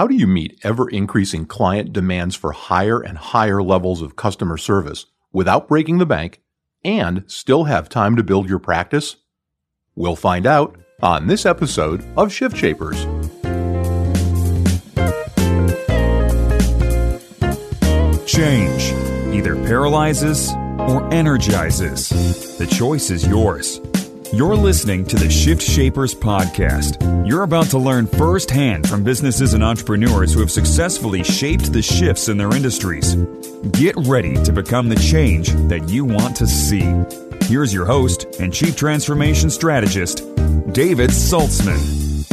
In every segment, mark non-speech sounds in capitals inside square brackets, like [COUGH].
How do you meet ever increasing client demands for higher and higher levels of customer service without breaking the bank and still have time to build your practice? We'll find out on this episode of Shift Shapers. Change either paralyzes or energizes. The choice is yours. You're listening to the Shift Shapers podcast. You're about to learn firsthand from businesses and entrepreneurs who have successfully shaped the shifts in their industries. Get ready to become the change that you want to see. Here's your host and Chief Transformation Strategist, David Saltzman.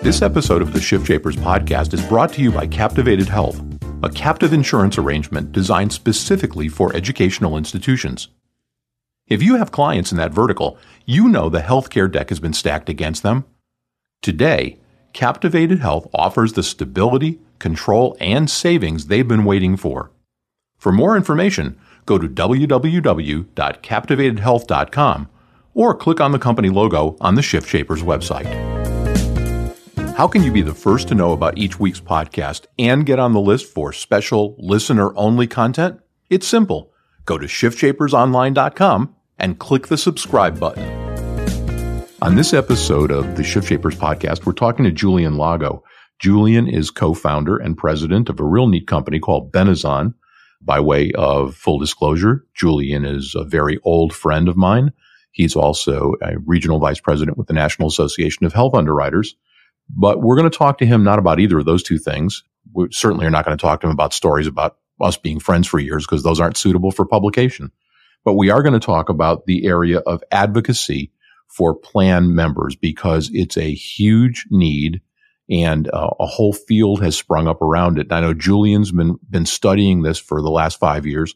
This episode of the Shift Shapers podcast is brought to you by Captivated Health, a captive insurance arrangement designed specifically for educational institutions. If you have clients in that vertical, you know the healthcare deck has been stacked against them. Today, Captivated Health offers the stability, control, and savings they've been waiting for. For more information, go to www.captivatedhealth.com or click on the company logo on the Shift Shapers website. How can you be the first to know about each week's podcast and get on the list for special listener only content? It's simple. Go to shiftshapersonline.com and click the subscribe button. On this episode of the Shift Shapers podcast, we're talking to Julian Lago. Julian is co-founder and president of a real neat company called Benezon. By way of full disclosure, Julian is a very old friend of mine. He's also a regional vice president with the National Association of Health Underwriters. But we're going to talk to him not about either of those two things. We certainly are not going to talk to him about stories about us being friends for years because those aren't suitable for publication. But we are going to talk about the area of advocacy for plan members because it's a huge need and uh, a whole field has sprung up around it. And I know Julian's been, been studying this for the last five years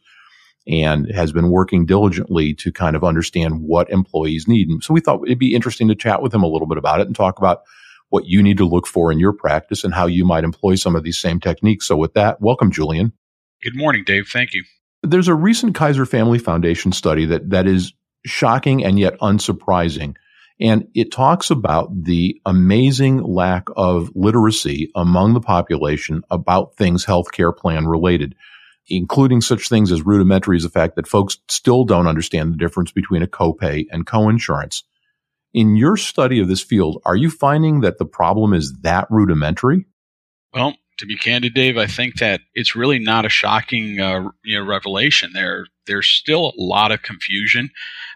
and has been working diligently to kind of understand what employees need. And so we thought it'd be interesting to chat with him a little bit about it and talk about what you need to look for in your practice and how you might employ some of these same techniques. So with that, welcome, Julian. Good morning, Dave. Thank you. There's a recent Kaiser Family Foundation study that, that is shocking and yet unsurprising. And it talks about the amazing lack of literacy among the population about things healthcare plan related, including such things as rudimentary as the fact that folks still don't understand the difference between a copay and coinsurance. In your study of this field, are you finding that the problem is that rudimentary? Well, to be candid, Dave, I think that it's really not a shocking uh, you know revelation. There, there's still a lot of confusion.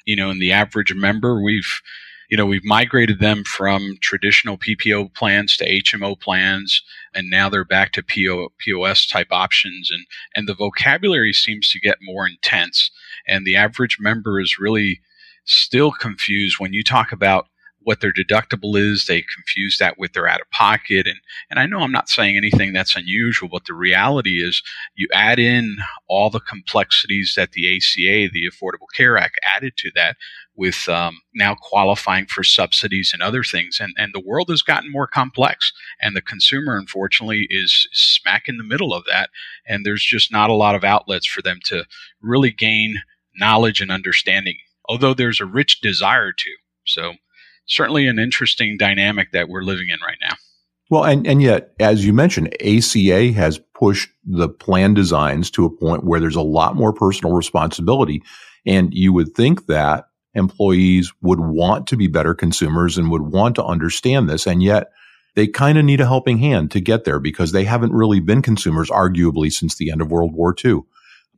You know, in the average member, we've you know we've migrated them from traditional PPO plans to HMO plans, and now they're back to PO, POS type options, and and the vocabulary seems to get more intense, and the average member is really still confused when you talk about what their deductible is. They confuse that with their out of pocket. And, and I know I'm not saying anything that's unusual, but the reality is you add in all the complexities that the ACA, the Affordable Care Act, added to that with um, now qualifying for subsidies and other things. And, and the world has gotten more complex. And the consumer, unfortunately, is smack in the middle of that. And there's just not a lot of outlets for them to really gain knowledge and understanding, although there's a rich desire to. So certainly an interesting dynamic that we're living in right now. Well, and, and yet, as you mentioned, ACA has pushed the plan designs to a point where there's a lot more personal responsibility. And you would think that employees would want to be better consumers and would want to understand this. And yet they kind of need a helping hand to get there because they haven't really been consumers, arguably, since the end of World War II.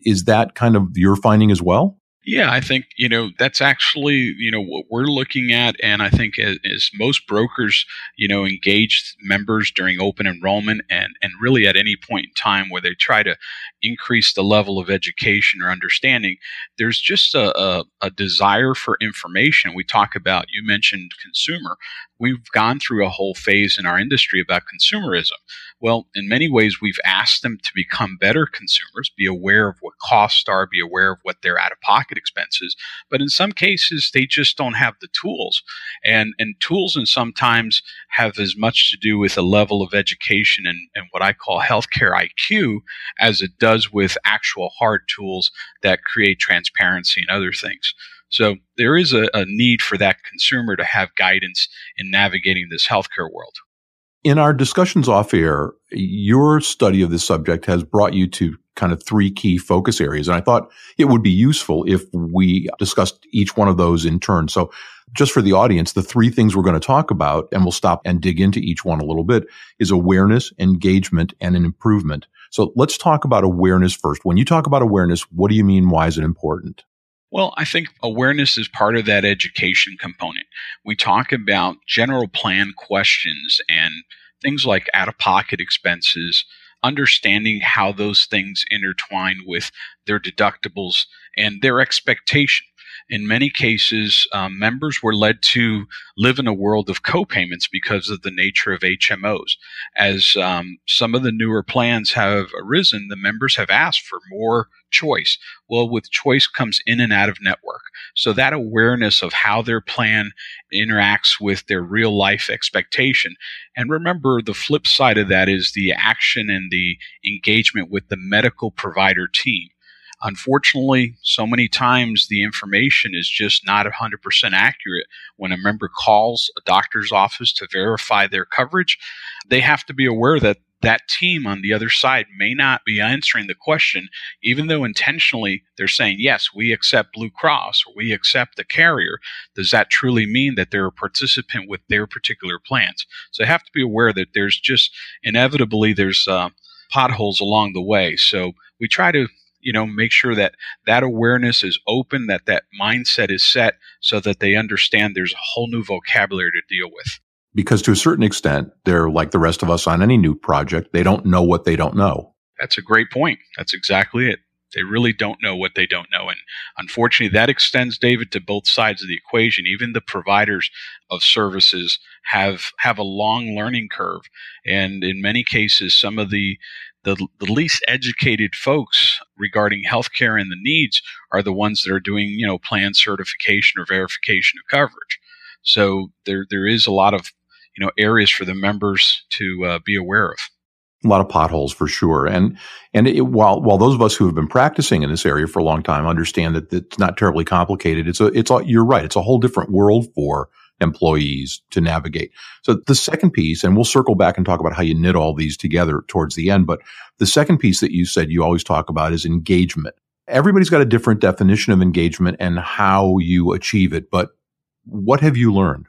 Is that kind of your finding as well? Yeah, I think you know that's actually you know what we're looking at, and I think as, as, most brokers you know engage members during open enrollment, and and really at any point in time where they try to increase the level of education or understanding, there's just a, a, a desire for information. We talk about you mentioned consumer. We've gone through a whole phase in our industry about consumerism. Well, in many ways, we've asked them to become better consumers, be aware of what costs are, be aware of what their out of pocket expenses. But in some cases, they just don't have the tools. And, and tools, and sometimes have as much to do with a level of education and, and what I call healthcare IQ as it does with actual hard tools that create transparency and other things. So there is a, a need for that consumer to have guidance in navigating this healthcare world. In our discussions off air, your study of this subject has brought you to kind of three key focus areas. And I thought it would be useful if we discussed each one of those in turn. So just for the audience, the three things we're going to talk about, and we'll stop and dig into each one a little bit, is awareness, engagement, and an improvement. So let's talk about awareness first. When you talk about awareness, what do you mean? Why is it important? Well, I think awareness is part of that education component. We talk about general plan questions and things like out of pocket expenses, understanding how those things intertwine with their deductibles and their expectation in many cases, um, members were led to live in a world of co-payments because of the nature of HMOs. As um, some of the newer plans have arisen, the members have asked for more choice. Well, with choice comes in and out of network. So that awareness of how their plan interacts with their real life expectation. And remember, the flip side of that is the action and the engagement with the medical provider team. Unfortunately, so many times the information is just not 100% accurate. When a member calls a doctor's office to verify their coverage, they have to be aware that that team on the other side may not be answering the question, even though intentionally they're saying, yes, we accept Blue Cross or we accept the carrier. Does that truly mean that they're a participant with their particular plans? So they have to be aware that there's just inevitably there's uh, potholes along the way. So we try to you know make sure that that awareness is open that that mindset is set so that they understand there's a whole new vocabulary to deal with. Because to a certain extent they're like the rest of us on any new project. They don't know what they don't know. That's a great point. That's exactly it. They really don't know what they don't know and unfortunately that extends david to both sides of the equation. Even the providers of services have have a long learning curve and in many cases some of the the, the least educated folks regarding healthcare and the needs are the ones that are doing, you know, plan certification or verification of coverage. So there, there is a lot of, you know, areas for the members to uh, be aware of. A lot of potholes for sure. And, and it, while, while those of us who have been practicing in this area for a long time understand that it's not terribly complicated, it's a, it's a, you're right. It's a whole different world for employees to navigate. So the second piece, and we'll circle back and talk about how you knit all these together towards the end, but the second piece that you said you always talk about is engagement. Everybody's got a different definition of engagement and how you achieve it, but what have you learned?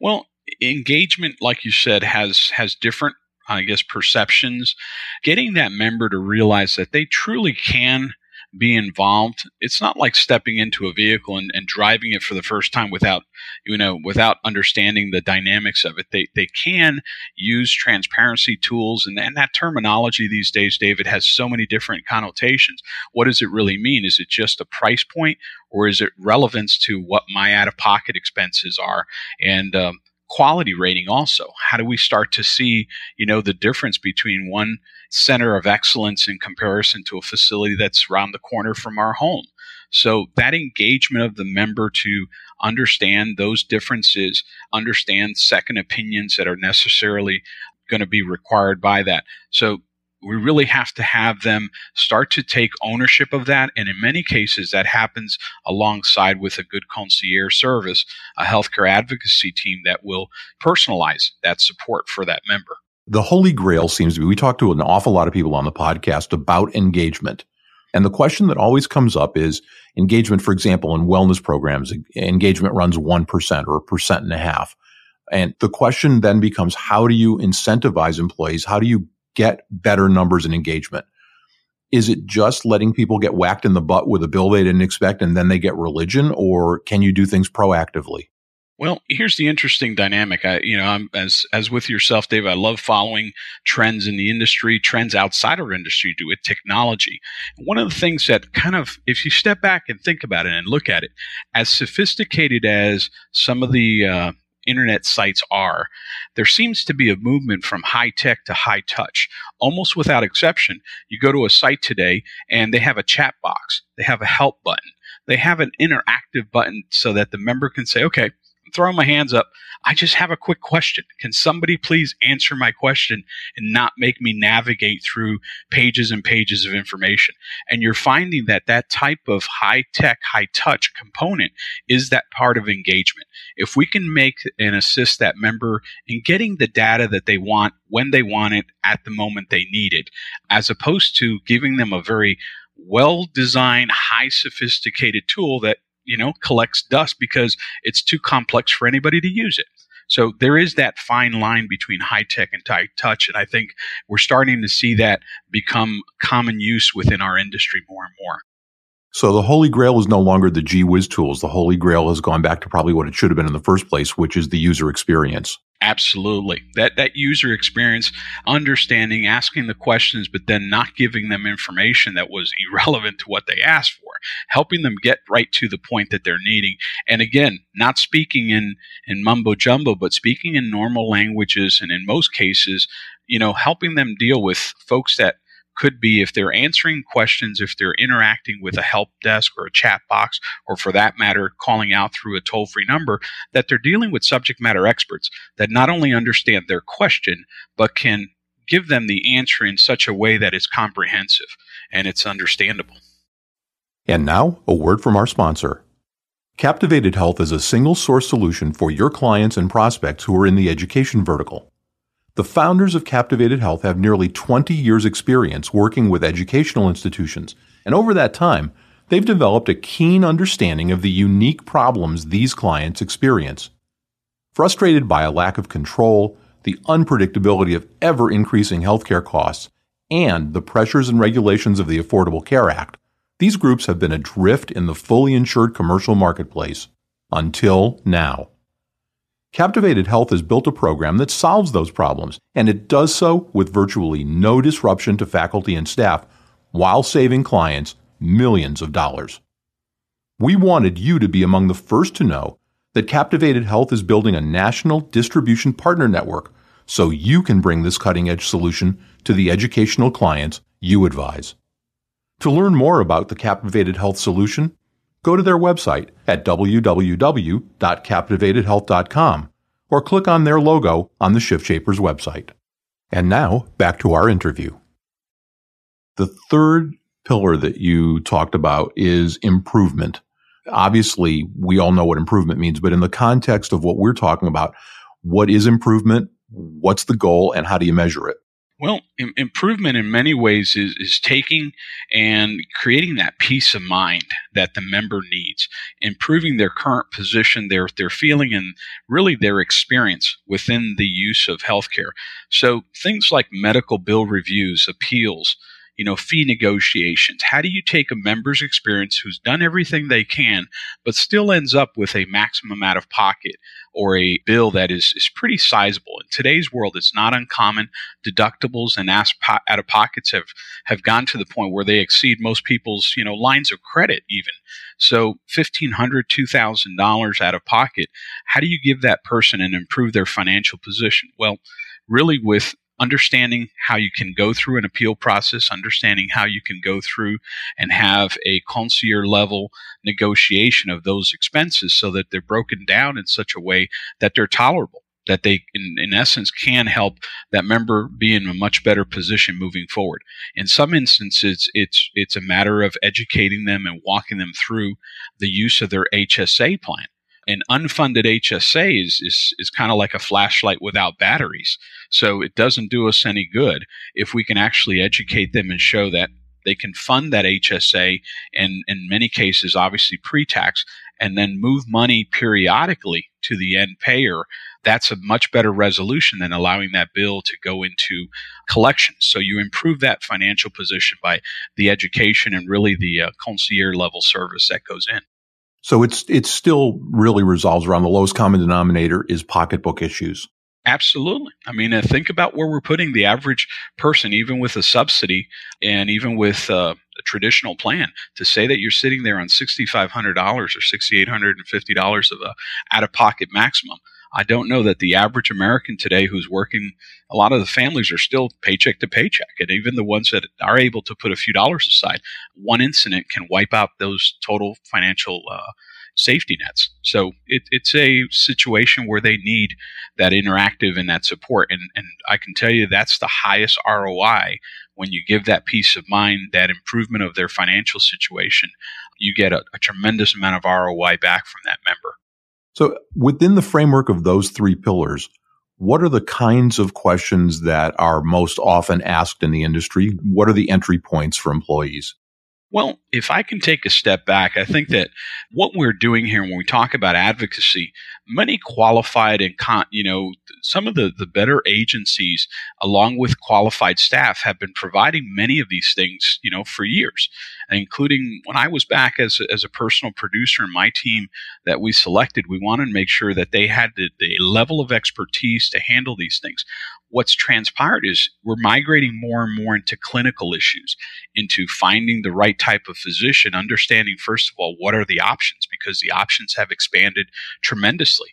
Well, engagement, like you said, has has different I guess perceptions. Getting that member to realize that they truly can be involved. It's not like stepping into a vehicle and, and driving it for the first time without, you know, without understanding the dynamics of it. They, they can use transparency tools and, and that terminology these days, David, has so many different connotations. What does it really mean? Is it just a price point or is it relevance to what my out of pocket expenses are? And, um, quality rating also how do we start to see you know the difference between one center of excellence in comparison to a facility that's around the corner from our home. So that engagement of the member to understand those differences, understand second opinions that are necessarily going to be required by that. So we really have to have them start to take ownership of that. And in many cases, that happens alongside with a good concierge service, a healthcare advocacy team that will personalize that support for that member the holy grail seems to be we talk to an awful lot of people on the podcast about engagement. And the question that always comes up is engagement, for example, in wellness programs, engagement runs 1% or a percent and a half. And the question then becomes how do you incentivize employees? How do you get better numbers and engagement? Is it just letting people get whacked in the butt with a bill they didn't expect and then they get religion? Or can you do things proactively? Well, here's the interesting dynamic. I, you know, I'm, as as with yourself, Dave. I love following trends in the industry, trends outside our industry, do with technology. One of the things that kind of, if you step back and think about it and look at it, as sophisticated as some of the uh, internet sites are, there seems to be a movement from high tech to high touch. Almost without exception, you go to a site today and they have a chat box, they have a help button, they have an interactive button so that the member can say, okay throwing my hands up. I just have a quick question. Can somebody please answer my question and not make me navigate through pages and pages of information? And you're finding that that type of high tech, high touch component is that part of engagement. If we can make and assist that member in getting the data that they want when they want it at the moment they need it, as opposed to giving them a very well designed, high sophisticated tool that you know, collects dust because it's too complex for anybody to use it. So there is that fine line between high tech and high touch. And I think we're starting to see that become common use within our industry more and more. So the Holy Grail is no longer the G Whiz tools. The Holy Grail has gone back to probably what it should have been in the first place, which is the user experience. Absolutely. That that user experience, understanding, asking the questions, but then not giving them information that was irrelevant to what they asked for, helping them get right to the point that they're needing. And again, not speaking in, in mumbo jumbo, but speaking in normal languages and in most cases, you know, helping them deal with folks that could be if they're answering questions, if they're interacting with a help desk or a chat box, or for that matter, calling out through a toll free number, that they're dealing with subject matter experts that not only understand their question, but can give them the answer in such a way that it's comprehensive and it's understandable. And now, a word from our sponsor. Captivated Health is a single source solution for your clients and prospects who are in the education vertical. The founders of Captivated Health have nearly 20 years' experience working with educational institutions, and over that time, they've developed a keen understanding of the unique problems these clients experience. Frustrated by a lack of control, the unpredictability of ever increasing healthcare costs, and the pressures and regulations of the Affordable Care Act, these groups have been adrift in the fully insured commercial marketplace until now. Captivated Health has built a program that solves those problems, and it does so with virtually no disruption to faculty and staff while saving clients millions of dollars. We wanted you to be among the first to know that Captivated Health is building a national distribution partner network so you can bring this cutting edge solution to the educational clients you advise. To learn more about the Captivated Health solution, go to their website at www.captivatedhealth.com or click on their logo on the Shift Shapers website. And now, back to our interview. The third pillar that you talked about is improvement. Obviously, we all know what improvement means, but in the context of what we're talking about, what is improvement? What's the goal and how do you measure it? Well, Im- improvement in many ways is, is taking and creating that peace of mind that the member needs, improving their current position, their, their feeling, and really their experience within the use of healthcare. So things like medical bill reviews, appeals, you know, fee negotiations. How do you take a member's experience who's done everything they can, but still ends up with a maximum out of pocket or a bill that is, is pretty sizable? In today's world, it's not uncommon. Deductibles and out of pockets have, have gone to the point where they exceed most people's, you know, lines of credit even. So $1,500, $2,000 out of pocket. How do you give that person and improve their financial position? Well, really with understanding how you can go through an appeal process, understanding how you can go through and have a concierge level negotiation of those expenses so that they're broken down in such a way that they're tolerable that they in, in essence can help that member be in a much better position moving forward. In some instances it's it's a matter of educating them and walking them through the use of their hsa plan an unfunded HSA is, is, is kind of like a flashlight without batteries. So it doesn't do us any good if we can actually educate them and show that they can fund that HSA and in many cases, obviously pre-tax, and then move money periodically to the end payer. That's a much better resolution than allowing that bill to go into collections. So you improve that financial position by the education and really the uh, concierge level service that goes in. So it's it still really resolves around the lowest common denominator is pocketbook issues. Absolutely. I mean, uh, think about where we're putting the average person, even with a subsidy and even with uh, a traditional plan. To say that you're sitting there on $6,500 or $6,850 of a out of pocket maximum I don't know that the average American today who's working, a lot of the families are still paycheck to paycheck. And even the ones that are able to put a few dollars aside, one incident can wipe out those total financial uh, safety nets. So it, it's a situation where they need that interactive and that support. And, and I can tell you that's the highest ROI when you give that peace of mind, that improvement of their financial situation. You get a, a tremendous amount of ROI back from that member. So within the framework of those three pillars, what are the kinds of questions that are most often asked in the industry? What are the entry points for employees? Well, if I can take a step back, I think that what we're doing here when we talk about advocacy, many qualified and con- you know some of the the better agencies along with qualified staff have been providing many of these things you know for years including when I was back as a, as a personal producer in my team that we selected we wanted to make sure that they had the, the level of expertise to handle these things what's transpired is we're migrating more and more into clinical issues, into finding the right type of physician, understanding, first of all, what are the options, because the options have expanded tremendously.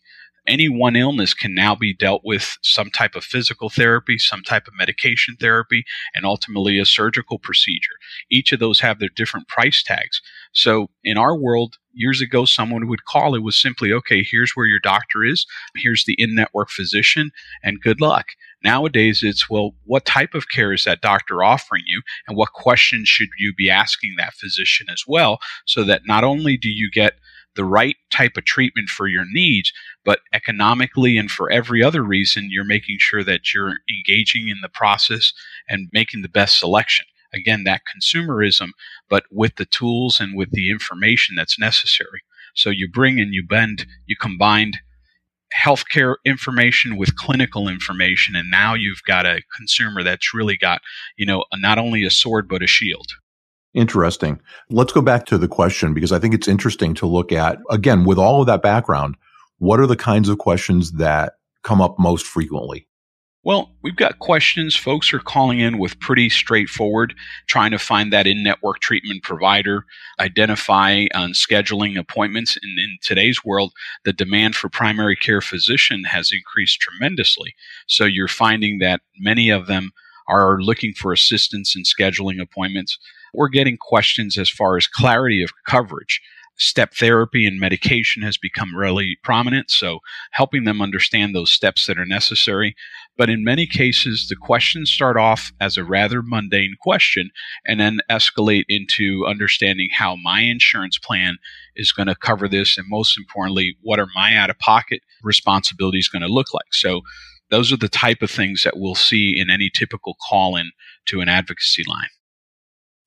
Any one illness can now be dealt with some type of physical therapy, some type of medication therapy, and ultimately a surgical procedure. Each of those have their different price tags. So in our world, years ago, someone would call. It was simply, okay, here's where your doctor is. Here's the in network physician, and good luck. Nowadays, it's, well, what type of care is that doctor offering you? And what questions should you be asking that physician as well? So that not only do you get the right type of treatment for your needs, but economically and for every other reason, you're making sure that you're engaging in the process and making the best selection. Again, that consumerism, but with the tools and with the information that's necessary. So you bring and you bend, you combined healthcare information with clinical information, and now you've got a consumer that's really got, you know, not only a sword but a shield. Interesting. Let's go back to the question because I think it's interesting to look at again with all of that background. What are the kinds of questions that come up most frequently? Well, we've got questions. Folks are calling in with pretty straightforward, trying to find that in network treatment provider, identify on scheduling appointments. And in today's world, the demand for primary care physician has increased tremendously. So you're finding that many of them are looking for assistance in scheduling appointments. We're getting questions as far as clarity of coverage step therapy and medication has become really prominent. So helping them understand those steps that are necessary. But in many cases, the questions start off as a rather mundane question and then escalate into understanding how my insurance plan is going to cover this. And most importantly, what are my out of pocket responsibilities going to look like? So those are the type of things that we'll see in any typical call in to an advocacy line.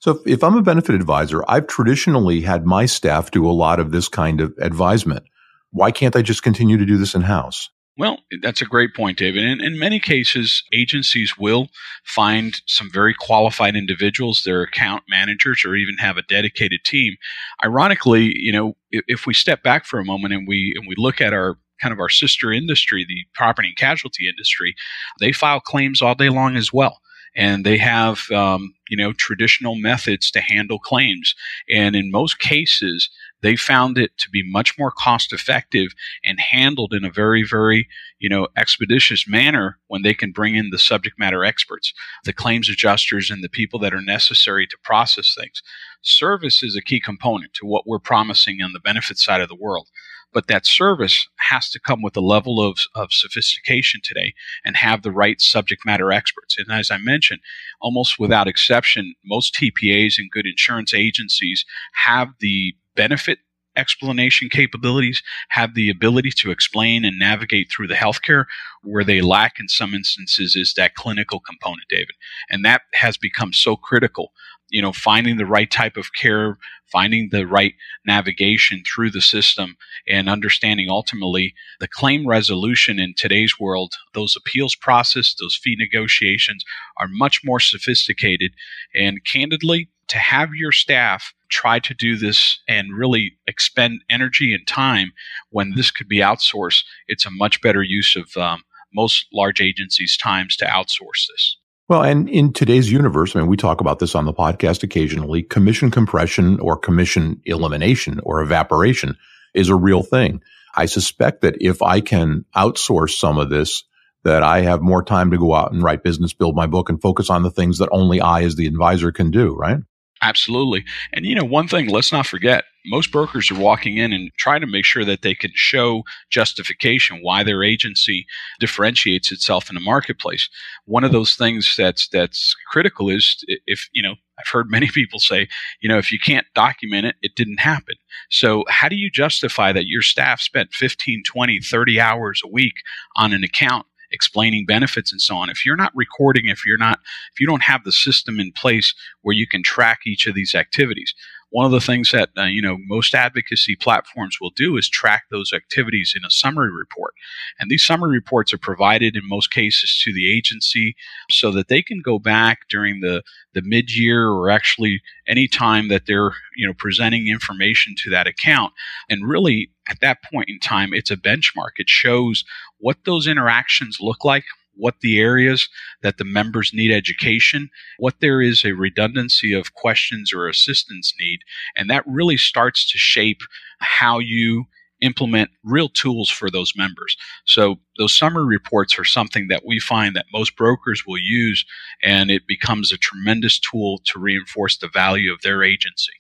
So if I'm a benefit advisor, I've traditionally had my staff do a lot of this kind of advisement. Why can't I just continue to do this in house? Well, that's a great point, David. In, in many cases, agencies will find some very qualified individuals, their account managers, or even have a dedicated team. Ironically, you know, if, if we step back for a moment and we and we look at our kind of our sister industry, the property and casualty industry, they file claims all day long as well and they have um, you know traditional methods to handle claims. And in most cases they found it to be much more cost effective and handled in a very very you know expeditious manner when they can bring in the subject matter experts the claims adjusters and the people that are necessary to process things. Service is a key component to what we're promising on the benefit side of the world but that service has to come with a level of, of sophistication today and have the right subject matter experts. And as I mentioned, almost without exception, most TPAs and good insurance agencies have the benefit explanation capabilities, have the ability to explain and navigate through the healthcare. Where they lack in some instances is that clinical component, David. And that has become so critical you know, finding the right type of care, finding the right navigation through the system, and understanding ultimately the claim resolution in today's world, those appeals process, those fee negotiations are much more sophisticated. And candidly, to have your staff try to do this and really expend energy and time when this could be outsourced, it's a much better use of um, most large agencies' times to outsource this. Well, and in today's universe, I mean, we talk about this on the podcast occasionally. Commission compression or commission elimination or evaporation is a real thing. I suspect that if I can outsource some of this, that I have more time to go out and write business, build my book, and focus on the things that only I, as the advisor, can do, right? Absolutely. And you know, one thing, let's not forget, most brokers are walking in and trying to make sure that they can show justification why their agency differentiates itself in the marketplace. One of those things that's that's critical is if, you know, I've heard [LAUGHS] many people say, you know, if you can't document it, it didn't happen. So how do you justify that your staff spent 15, 20, 30 hours a week on an account explaining benefits and so on. If you're not recording, if you're not, if you don't have the system in place where you can track each of these activities, one of the things that uh, you know most advocacy platforms will do is track those activities in a summary report. And these summary reports are provided in most cases to the agency so that they can go back during the the mid-year or actually any time that they're you know presenting information to that account. And really at that point in time it's a benchmark. It shows what those interactions look like what the areas that the members need education, what there is a redundancy of questions or assistance need. And that really starts to shape how you implement real tools for those members. So those summary reports are something that we find that most brokers will use and it becomes a tremendous tool to reinforce the value of their agency.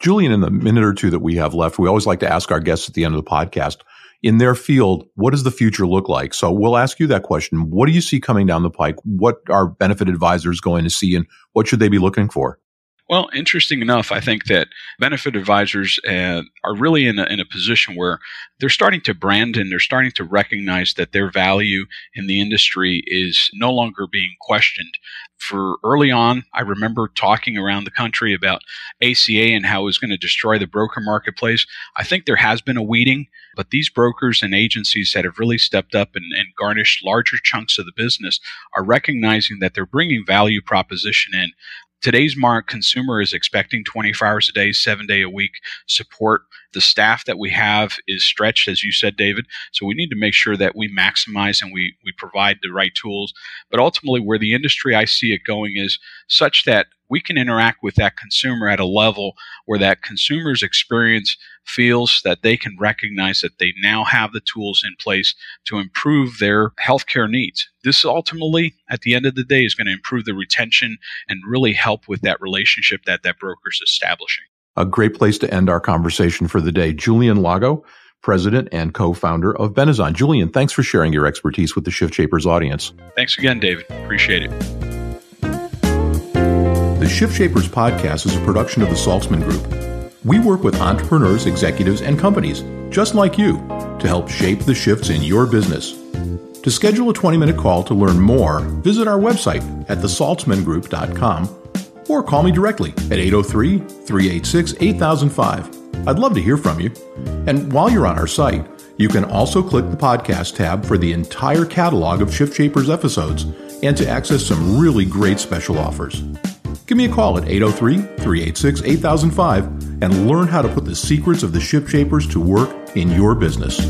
Julian, in the minute or two that we have left, we always like to ask our guests at the end of the podcast, in their field, what does the future look like? So we'll ask you that question. What do you see coming down the pike? What are benefit advisors going to see and what should they be looking for? Well, interesting enough, I think that benefit advisors uh, are really in a, in a position where they're starting to brand and they're starting to recognize that their value in the industry is no longer being questioned. For early on, I remember talking around the country about ACA and how it was going to destroy the broker marketplace. I think there has been a weeding, but these brokers and agencies that have really stepped up and, and garnished larger chunks of the business are recognizing that they're bringing value proposition in today's mark consumer is expecting 24 hours a day, seven day a week support. The staff that we have is stretched, as you said, David. So we need to make sure that we maximize and we, we provide the right tools. But ultimately, where the industry I see it going is such that we can interact with that consumer at a level where that consumer's experience feels that they can recognize that they now have the tools in place to improve their healthcare needs. This ultimately, at the end of the day, is going to improve the retention and really help with that relationship that that broker is establishing. A great place to end our conversation for the day. Julian Lago, president and co-founder of Benezon. Julian, thanks for sharing your expertise with the Shift Shapers audience. Thanks again, David. Appreciate it. The Shift Shapers podcast is a production of the Saltzman Group. We work with entrepreneurs, executives, and companies just like you to help shape the shifts in your business. To schedule a 20 minute call to learn more, visit our website at thesaltzmangroup.com or call me directly at 803 386 8005. I'd love to hear from you. And while you're on our site, you can also click the podcast tab for the entire catalog of Shift Shapers episodes and to access some really great special offers. Give me a call at 803 386 8005 and learn how to put the secrets of the Shift Shapers to work in your business.